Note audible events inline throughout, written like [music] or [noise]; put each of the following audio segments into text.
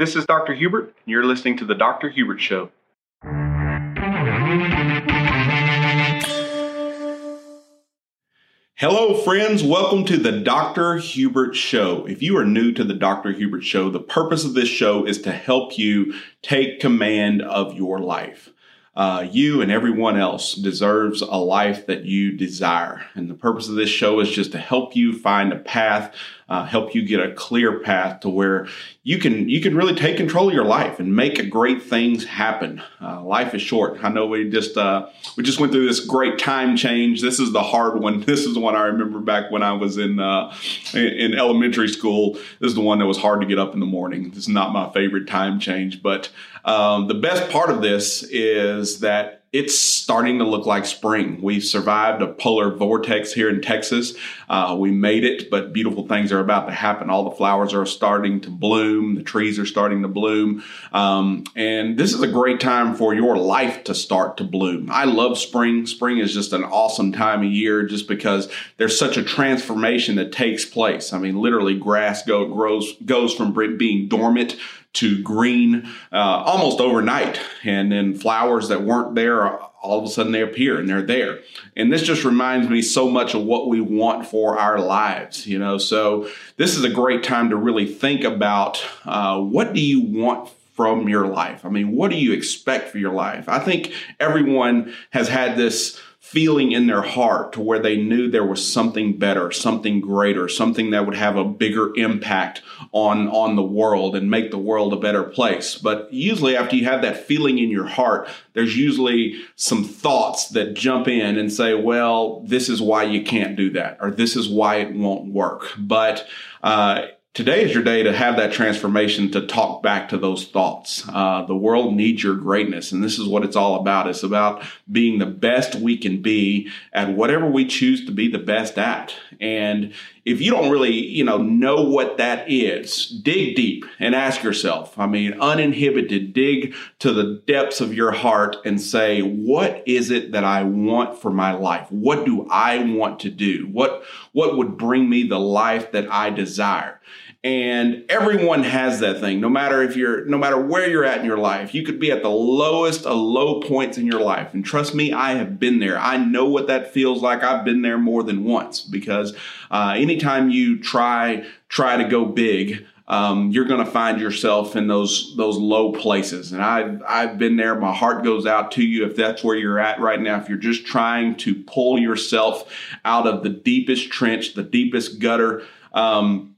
This is Dr. Hubert, and you're listening to The Dr. Hubert Show. Hello, friends. Welcome to the Dr. Hubert Show. If you are new to the Dr. Hubert Show, the purpose of this show is to help you take command of your life. Uh, you and everyone else deserves a life that you desire. And the purpose of this show is just to help you find a path, uh, help you get a clear path to where you can you can really take control of your life and make great things happen. Uh, life is short. I know we just uh, we just went through this great time change. This is the hard one. [laughs] This is the one I remember back when I was in uh, in elementary school. This is the one that was hard to get up in the morning. This is not my favorite time change, but um, the best part of this is that it's starting to look like spring. We've survived a polar vortex here in Texas. Uh, we made it, but beautiful things are about to happen. All the flowers are starting to bloom. The trees are starting to bloom. Um, and this is a great time for your life to start to bloom. I love spring. Spring is just an awesome time of year just because there's such a transformation that takes place. I mean, literally grass go, grows, goes from being dormant to green uh, almost overnight. And then flowers that weren't there, all of a sudden they appear and they're there. And this just reminds me so much of what we want for our lives, you know. So this is a great time to really think about uh, what do you want from your life? I mean, what do you expect for your life? I think everyone has had this feeling in their heart to where they knew there was something better, something greater, something that would have a bigger impact on, on the world and make the world a better place. But usually after you have that feeling in your heart, there's usually some thoughts that jump in and say, well, this is why you can't do that, or this is why it won't work. But, uh, Today is your day to have that transformation to talk back to those thoughts. Uh, the world needs your greatness, and this is what it's all about. It's about being the best we can be at whatever we choose to be the best at. And if you don't really, you know, know what that is, dig deep and ask yourself. I mean, uninhibited, dig to the depths of your heart and say, what is it that I want for my life? What do I want to do? What what would bring me the life that I desire? And everyone has that thing, no matter if you're, no matter where you're at in your life. You could be at the lowest of low points in your life. And trust me, I have been there. I know what that feels like. I've been there more than once because uh, anytime you try, try to go big, um, you're going to find yourself in those those low places. And I've I've been there. My heart goes out to you if that's where you're at right now. If you're just trying to pull yourself out of the deepest trench, the deepest gutter. Um,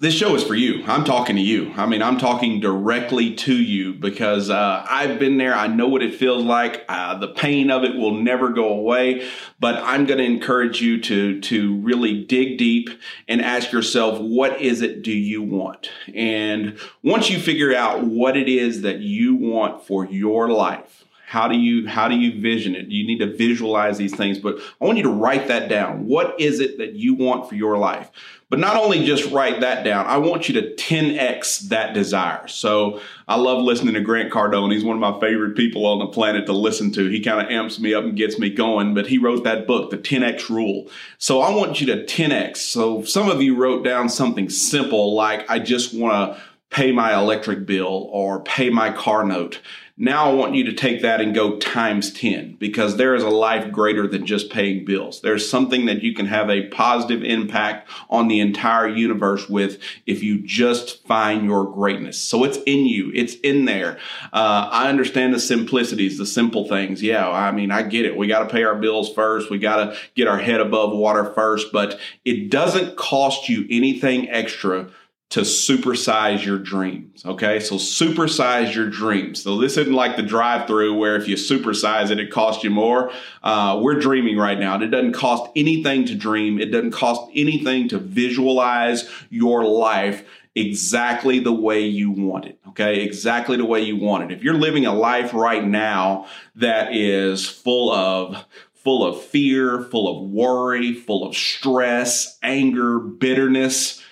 this show is for you. I'm talking to you. I mean, I'm talking directly to you because uh, I've been there. I know what it feels like. Uh, the pain of it will never go away. But I'm going to encourage you to to really dig deep and ask yourself, what is it do you want? And once you figure out what it is that you want for your life, how do you how do you vision it? You need to visualize these things, but I want you to write that down. What is it that you want for your life? But not only just write that down, I want you to 10x that desire. So I love listening to Grant Cardone. He's one of my favorite people on the planet to listen to. He kind of amps me up and gets me going, but he wrote that book, The 10x Rule. So I want you to 10x. So some of you wrote down something simple like, I just want to pay my electric bill or pay my car note. Now I want you to take that and go times 10 because there is a life greater than just paying bills. There's something that you can have a positive impact on the entire universe with if you just find your greatness. So it's in you. It's in there. Uh, I understand the simplicities, the simple things. Yeah, I mean, I get it. We got to pay our bills first. We got to get our head above water first, but it doesn't cost you anything extra to supersize your dreams. Okay. So supersize your dreams. So this isn't like the drive through where if you supersize it, it costs you more. Uh, we're dreaming right now. And it doesn't cost anything to dream. It doesn't cost anything to visualize your life exactly the way you want it. Okay. Exactly the way you want it. If you're living a life right now that is full of full of fear, full of worry, full of stress, anger, bitterness,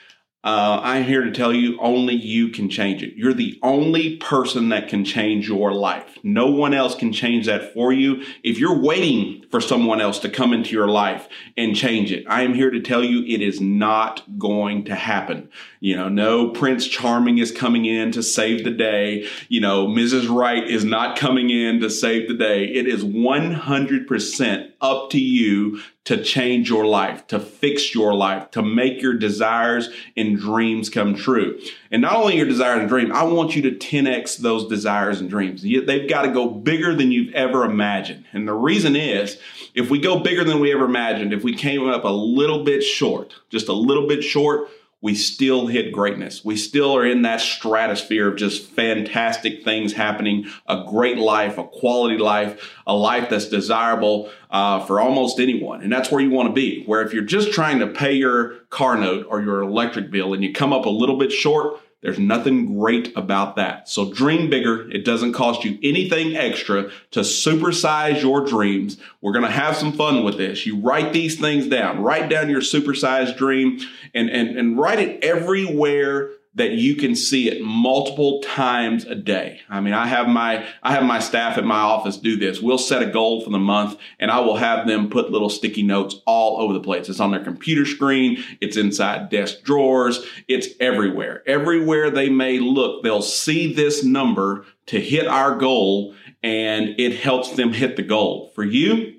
uh, I'm here to tell you only you can change it. You're the only person that can change your life. No one else can change that for you. If you're waiting for someone else to come into your life and change it, I am here to tell you it is not going to happen. You know, no Prince Charming is coming in to save the day. You know, Mrs. Right is not coming in to save the day. It is 100% up to you to change your life, to fix your life, to make your desires and dreams come true. And not only your desires and dreams, I want you to 10x those desires and dreams. They've got to go bigger than you've ever imagined. And the reason is, if we go bigger than we ever imagined, if we came up a little bit short, just a little bit short, we still hit greatness. We still are in that stratosphere of just fantastic things happening, a great life, a quality life, a life that's desirable uh, for almost anyone. And that's where you want to be. Where if you're just trying to pay your car note or your electric bill and you come up a little bit short, there's nothing great about that. So dream bigger. It doesn't cost you anything extra to supersize your dreams. We're going to have some fun with this. You write these things down. Write down your supersized dream and, and, and write it everywhere that you can see it multiple times a day. I mean, I have my I have my staff at my office do this. We'll set a goal for the month and I will have them put little sticky notes all over the place. It's on their computer screen, it's inside desk drawers, it's everywhere. Everywhere they may look, they'll see this number to hit our goal and it helps them hit the goal. For you,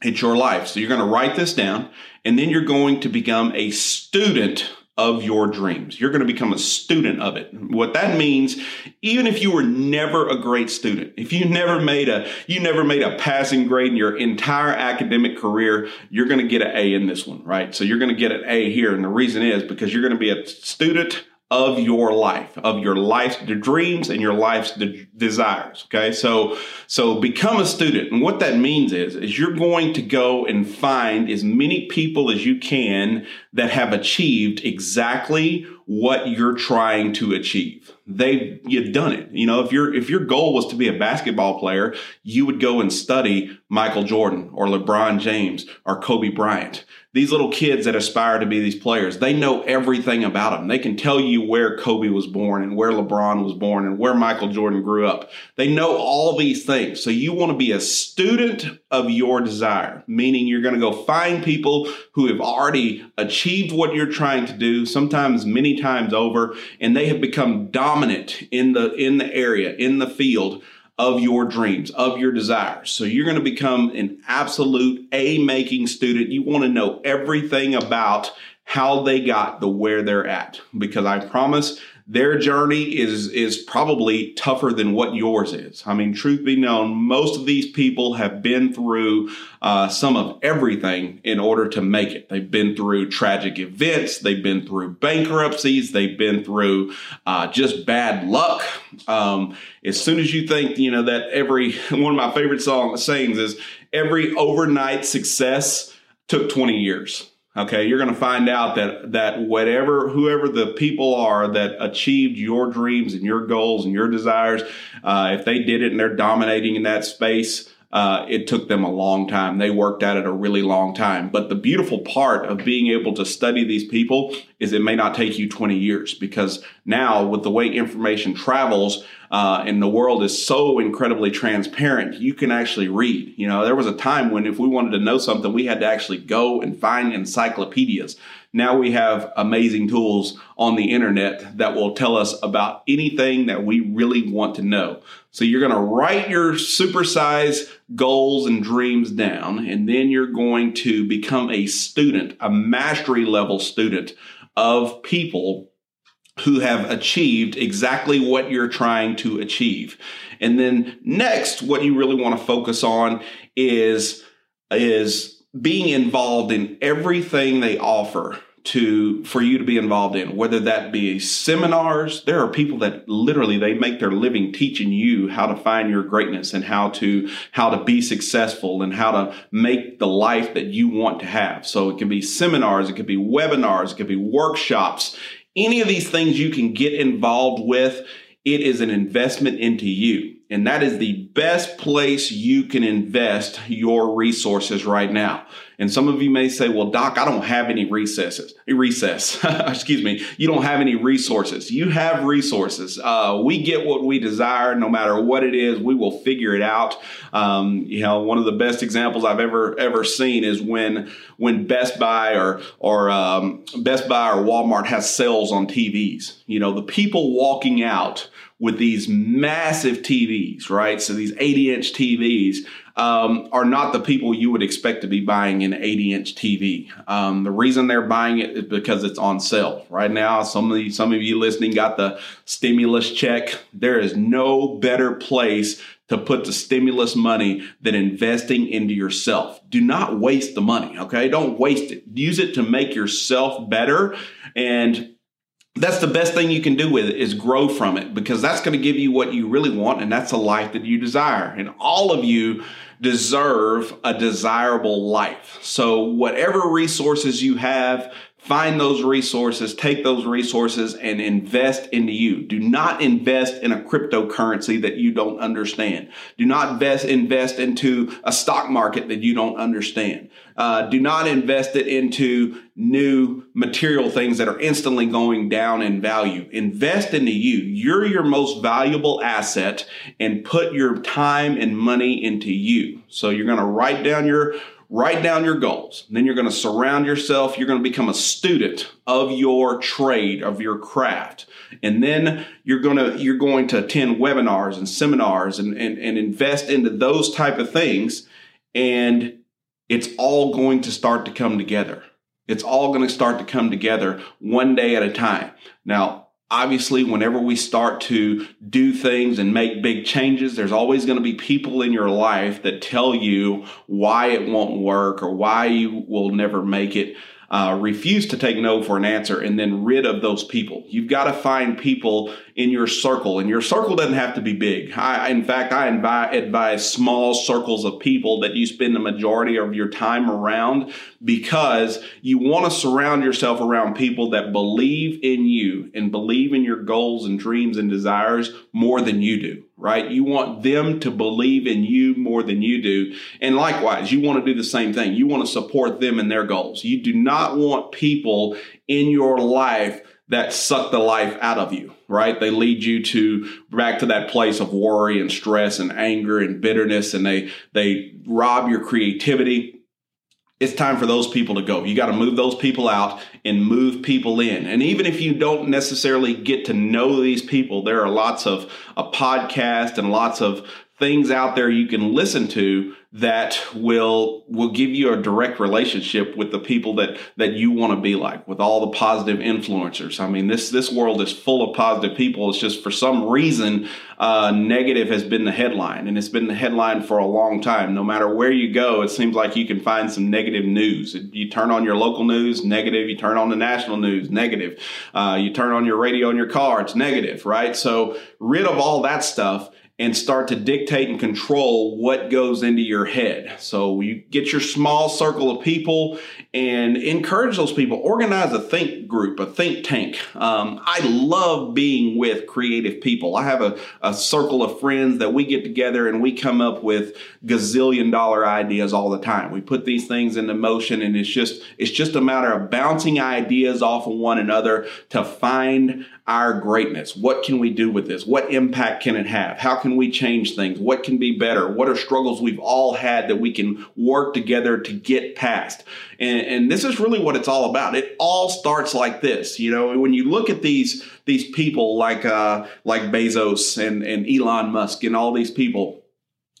it's your life. So you're going to write this down and then you're going to become a student of your dreams. You're going to become a student of it. What that means, even if you were never a great student, if you never made a, you never made a passing grade in your entire academic career, you're going to get an A in this one, right? So you're going to get an A here. And the reason is because you're going to be a student of your life, of your life's dreams and your life's de- desires. Okay. So, so become a student. And what that means is, is you're going to go and find as many people as you can that have achieved exactly what you're trying to achieve. They've you've done it. You know, if your if your goal was to be a basketball player, you would go and study Michael Jordan or LeBron James or Kobe Bryant these little kids that aspire to be these players, they know everything about them. They can tell you where Kobe was born and where LeBron was born and where Michael Jordan grew up. They know all these things. So you want to be a student of your desire, meaning you're going to go find people who have already achieved what you're trying to do, sometimes many times over, and they have become dominant in the in the area, in the field of your dreams, of your desires. So you're going to become an absolute A making student. You want to know everything about how they got the where they're at because I promise their journey is is probably tougher than what yours is. I mean, truth be known, most of these people have been through uh, some of everything in order to make it. They've been through tragic events, they've been through bankruptcies, they've been through uh, just bad luck. Um, as soon as you think, you know, that every [laughs] one of my favorite song sayings is every overnight success took 20 years. Okay, you're going to find out that that whatever whoever the people are that achieved your dreams and your goals and your desires, uh, if they did it and they're dominating in that space, uh, it took them a long time. They worked at it a really long time. But the beautiful part of being able to study these people is it may not take you 20 years because now with the way information travels uh, and the world is so incredibly transparent, you can actually read. You know, there was a time when if we wanted to know something, we had to actually go and find encyclopedias. Now we have amazing tools on the internet that will tell us about anything that we really want to know. So you're going to write your supersize goals and dreams down, and then you're going to become a student, a mastery level student of people who have achieved exactly what you're trying to achieve. And then next, what you really want to focus on is, is being involved in everything they offer to for you to be involved in whether that be seminars there are people that literally they make their living teaching you how to find your greatness and how to how to be successful and how to make the life that you want to have. So it can be seminars it could be webinars it could be workshops any of these things you can get involved with it is an investment into you And that is the best place you can invest your resources right now. And some of you may say, well, Doc, I don't have any recesses, recess. [laughs] Excuse me. You don't have any resources. You have resources. Uh, we get what we desire, no matter what it is. We will figure it out. Um, you know, one of the best examples I've ever ever seen is when when Best Buy or or um, Best Buy or Walmart has sales on TVs. You know, the people walking out with these massive TVs, right? So these 80 inch TVs um, are not the people you would expect to be buying an 80 inch TV. Um, the reason they're buying it is because it's on sale right now. Some of you, some of you listening got the stimulus check. There is no better place to put the stimulus money than investing into yourself. Do not waste the money. Okay, don't waste it. Use it to make yourself better and that's the best thing you can do with it is grow from it because that's going to give you what you really want and that's a life that you desire. And all of you deserve a desirable life so whatever resources you have find those resources take those resources and invest into you do not invest in a cryptocurrency that you don't understand do not invest invest into a stock market that you don't understand uh, do not invest it into new material things that are instantly going down in value. Invest into you. You're your most valuable asset and put your time and money into you. So you're going to write down your write down your goals. Then you're going to surround yourself. You're going to become a student of your trade, of your craft. And then you're going to, you're going to attend webinars and seminars and, and, and invest into those type of things. And it's all going to start to come together. It's all going to start to come together one day at a time. Now, obviously, whenever we start to do things and make big changes, there's always going to be people in your life that tell you why it won't work or why you will never make it uh, refuse to take no for an answer and then rid of those people. You've got to find people in your circle, and your circle doesn't have to be big. I, in fact, I advise small circles of people that you spend the majority of your time around because you want to surround yourself around people that believe in you and believe in your goals and dreams and desires more than you do right? You want them to believe in you more than you do. And likewise, you want to do the same thing. You want to support them in their goals. You do not want people in your life that suck the life out of you, right? They lead you to back to that place of worry and stress and anger and bitterness and they they rob your creativity it's time for those people to go. You got to move those people out and move people in. And even if you don't necessarily get to know these people, there are lots of a podcast and lots of things out there you can listen to that will will give you a direct relationship with the people that that you want to be like with all the positive influencers. I mean this this world is full of positive people. It's just for some reason uh, negative has been the headline and it's been the headline for a long time. No matter where you go it seems like you can find some negative news. You turn on your local news negative. You turn on the national news negative. Uh, you turn on your radio in your car it's negative right? So rid of all that stuff and start to dictate and control what goes into your head. So you get your small circle of people and encourage those people. Organize a think group, a think tank. Um, I love being with creative people. I have a, a circle of friends that we get together and we come up with gazillion dollar ideas all the time. We put these things into motion and it's just it's just a matter of bouncing ideas off of one another to find our greatness. What can we do with this? What impact can it have? How can we change things? What can be better? What are struggles we've all had that we can work together to get past? And, and this is really what it's all about. It all starts like this. You know, when you look at these these people like uh, like Bezos and, and Elon Musk and all these people,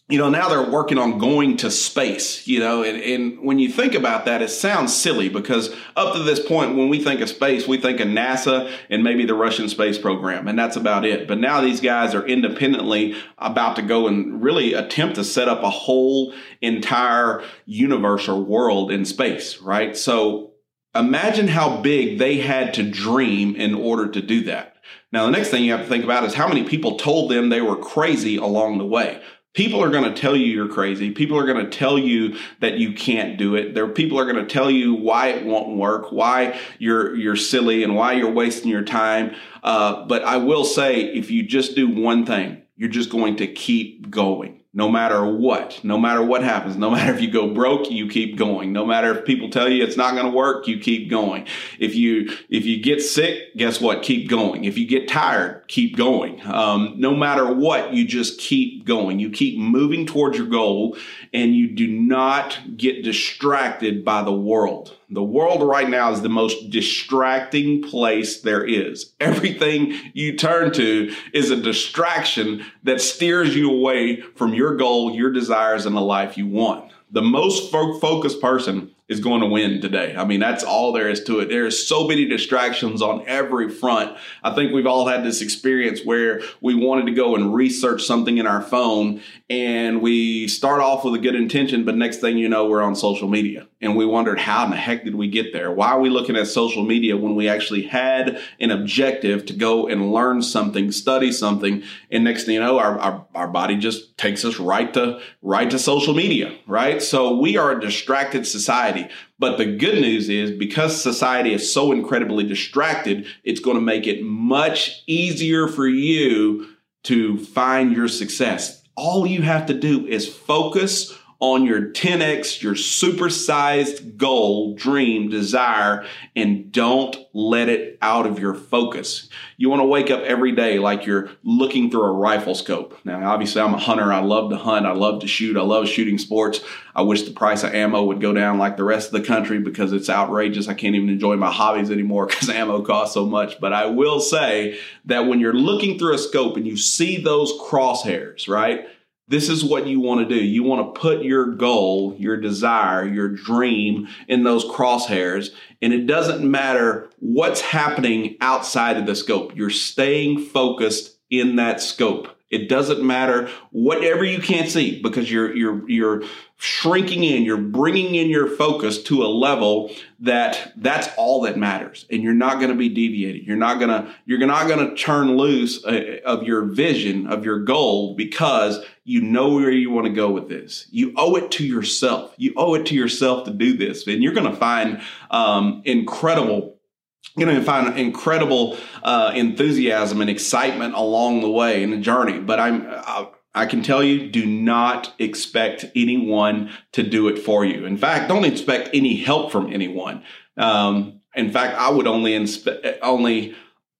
you know, now they're working on going to space, you know, and, and when you think about that, it sounds silly because up to this point, when we think of space, we think of NASA and maybe the Russian space program, and that's about it. But now these guys are independently about to go and really attempt to set up a whole entire universe or world in space, right? So imagine how big they had to dream in order to do that. Now, the next thing you have to think about is how many people told them they were crazy along the way. People are going to tell you you're crazy. People are going to tell you that you can't do it. There, people are going to tell you why it won't work, why you're you're silly, and why you're wasting your time. Uh, but I will say, if you just do one thing, you're just going to keep going no matter what, no matter what happens, no matter if you go broke, you keep going. No matter if people tell you it's not going to work, you keep going. If you if you get sick, guess what? Keep going. If you get tired, keep going. Um, no matter what, you just keep going. You keep moving towards your goal, and you do not get distracted by the world. The world right now is the most distracting place there is. Everything you turn to is a distraction that steers you away from your goal, your desires, and the life you want. The most fo- focused person is going to win today. I mean, that's all there is to it. There are so many distractions on every front. I think we've all had this experience where we wanted to go and research something in our phone and we start off with a good intention, but next thing you know, we're on social media and we wondered how in the heck did we get there? Why are we looking at social media when we actually had an objective to go and learn something, study something, and next thing you know, our, our, our body just takes us right to right to social media, right? So we are a distracted society. But the good news is because society is so incredibly distracted, it's going to make it much easier for you to find your success. All you have to do is focus on your 10x, your supersized goal, dream, desire, and don't let it out of your focus. You want to wake up every day like you're looking through a rifle scope. Now, obviously, I'm a hunter. I love to hunt. I love to shoot. I love shooting sports. I wish the price of ammo would go down like the rest of the country because it's outrageous. I can't even enjoy my hobbies anymore [laughs] because ammo costs so much. But I will say that when you're looking through a scope and you see those crosshairs, right? This is what you want to do. You want to put your goal, your desire, your dream in those crosshairs. And it doesn't matter what's happening outside of the scope. You're staying focused in that scope. It doesn't matter whatever you can't see because you're you're you're shrinking in, you're bringing in your focus to a level that that's all that matters and you're not going to be deviated. You're not going to you're not going to turn loose uh, of your vision, of your goal because you know where you want to go with this. You owe it to yourself. You owe it to yourself to do this. And you're going to find um, incredible going to find incredible uh, enthusiasm and excitement along the way in the journey. But I'm, I, I can tell you, do not expect anyone to do it for you. In fact, don't expect any help from anyone. Um, in fact, I would only inspe- only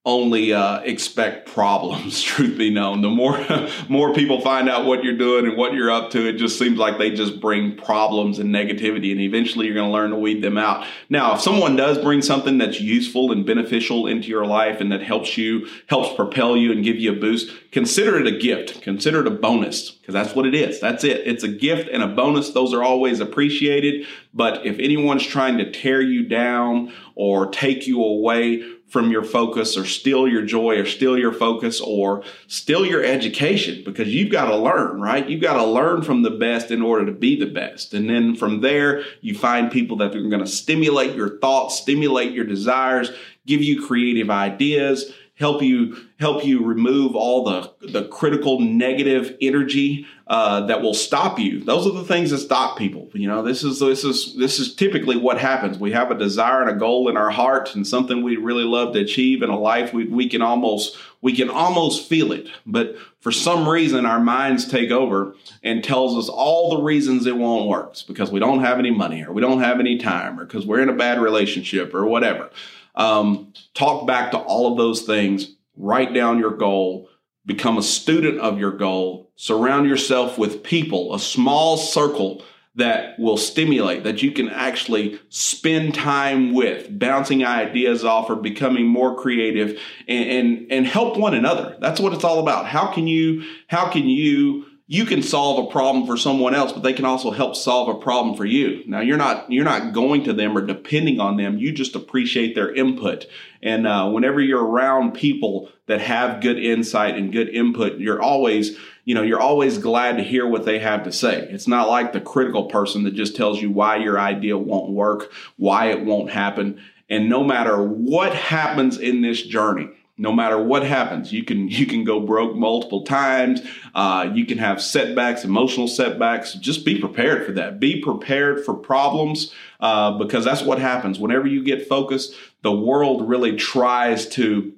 only uh, expect problems. [laughs] Truth be known, the more [laughs] more people find out what you're doing and what you're up to, it just seems like they just bring problems and negativity, and eventually you're going to learn to weed them out. Now, if someone does bring something that's useful and beneficial into your life and that helps you, helps propel you and give you a boost, consider it a gift. Consider it a bonus because that's what it is. That's it. It's a gift and a bonus. Those are always appreciated. But if anyone's trying to tear you down or take you away from your focus or steal your joy or steal your focus or steal your education because you've got to learn, right? You've got to learn from the best in order to be the best. And then from there, you find people that are going to stimulate your thoughts, stimulate your desires, give you creative ideas, help you help you remove all the the critical negative energy uh, that will stop you. Those are the things that stop people. You know, this is this is this is typically what happens. We have a desire and a goal in our heart, and something we really love to achieve in a life. We we can almost we can almost feel it, but for some reason our minds take over and tells us all the reasons it won't work. It's because we don't have any money, or we don't have any time, or because we're in a bad relationship, or whatever. Um, talk back to all of those things, write down your goal, become a student of your goal, surround yourself with people, a small circle that will stimulate, that you can actually spend time with, bouncing ideas off or becoming more creative and, and, and help one another. That's what it's all about. How can you, how can you you can solve a problem for someone else but they can also help solve a problem for you. Now you're not you're not going to them or depending on them. You just appreciate their input. And uh, whenever you're around people that have good insight and good input you're always you know you're always glad to hear what they have to say. It's not like the critical person that just tells you why your idea won't work why it won't happen. And no matter what happens in this journey no matter what happens you can you can go broke multiple times. Uh, you can have setbacks emotional setbacks. Just be prepared for that. Be prepared for problems uh, because that's what happens. Whenever you get focused the world really tries to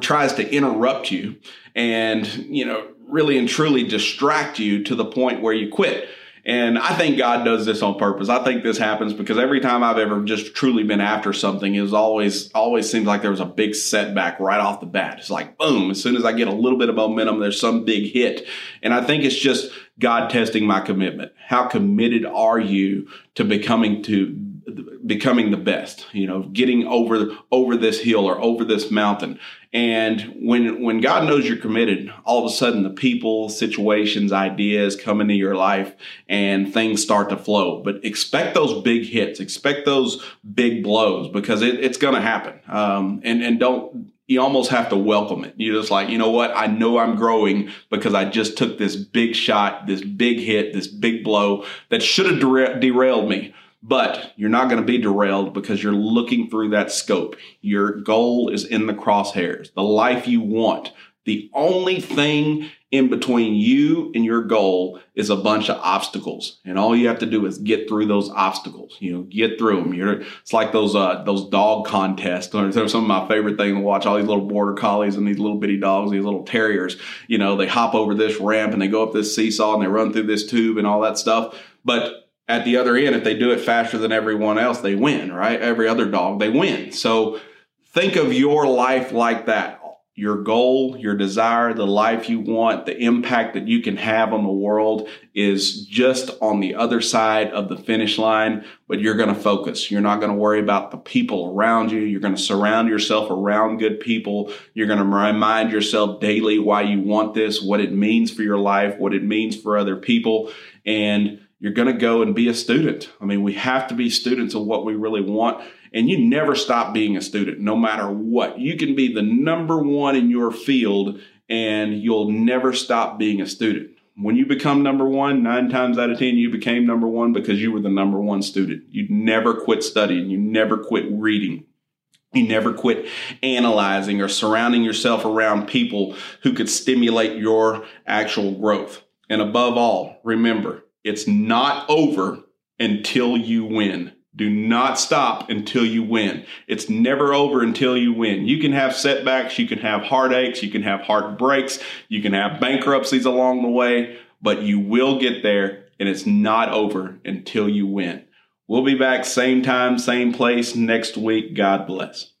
tries to interrupt you and, you know, really and truly distract you to the point where you quit. And I think God does this on purpose. I think this happens because every time I've ever just truly been after something, it was always always seems like there was a big setback right off the bat. It's like boom, as soon as I get a little bit of momentum, there's some big hit. And I think it's just God testing my commitment. How committed are you to becoming to becoming the best, you know, getting over over this hill or over this mountain. And when when God knows you're committed, all of a sudden the people, situations, ideas come into your life and things start to flow. But expect those big hits, expect those big blows because it, it's going to happen. Um, and and don't you almost have to welcome it. You're just like, you know what? I know I'm growing because I just took this big shot, this big hit, this big blow that should have dera- derailed me but you're not going to be derailed because you're looking through that scope. Your goal is in the crosshairs, the life you want. The only thing in between you and your goal is a bunch of obstacles, and all you have to do is get through those obstacles. You know, get through them. You're, it's like those uh, those dog contests. They're some of my favorite thing to watch. All these little border collies and these little bitty dogs, these little terriers. You know, they hop over this ramp and they go up this seesaw and they run through this tube and all that stuff. But at the other end, if they do it faster than everyone else, they win, right? Every other dog, they win. So think of your life like that. Your goal, your desire, the life you want, the impact that you can have on the world is just on the other side of the finish line, but you're going to focus. You're not going to worry about the people around you. You're going to surround yourself around good people. You're going to remind yourself daily why you want this, what it means for your life, what it means for other people. And you're going to go and be a student. I mean, we have to be students of what we really want. And you never stop being a student, no matter what. You can be the number one in your field and you'll never stop being a student. When you become number one, nine times out of 10, you became number one because you were the number one student. You never quit studying. You never quit reading. You never quit analyzing or surrounding yourself around people who could stimulate your actual growth. And above all, remember, it's not over until you win. Do not stop until you win. It's never over until you win. You can have setbacks, you can have heartaches, you can have heartbreaks, you can have bankruptcies along the way, but you will get there and it's not over until you win. We'll be back same time, same place next week. God bless.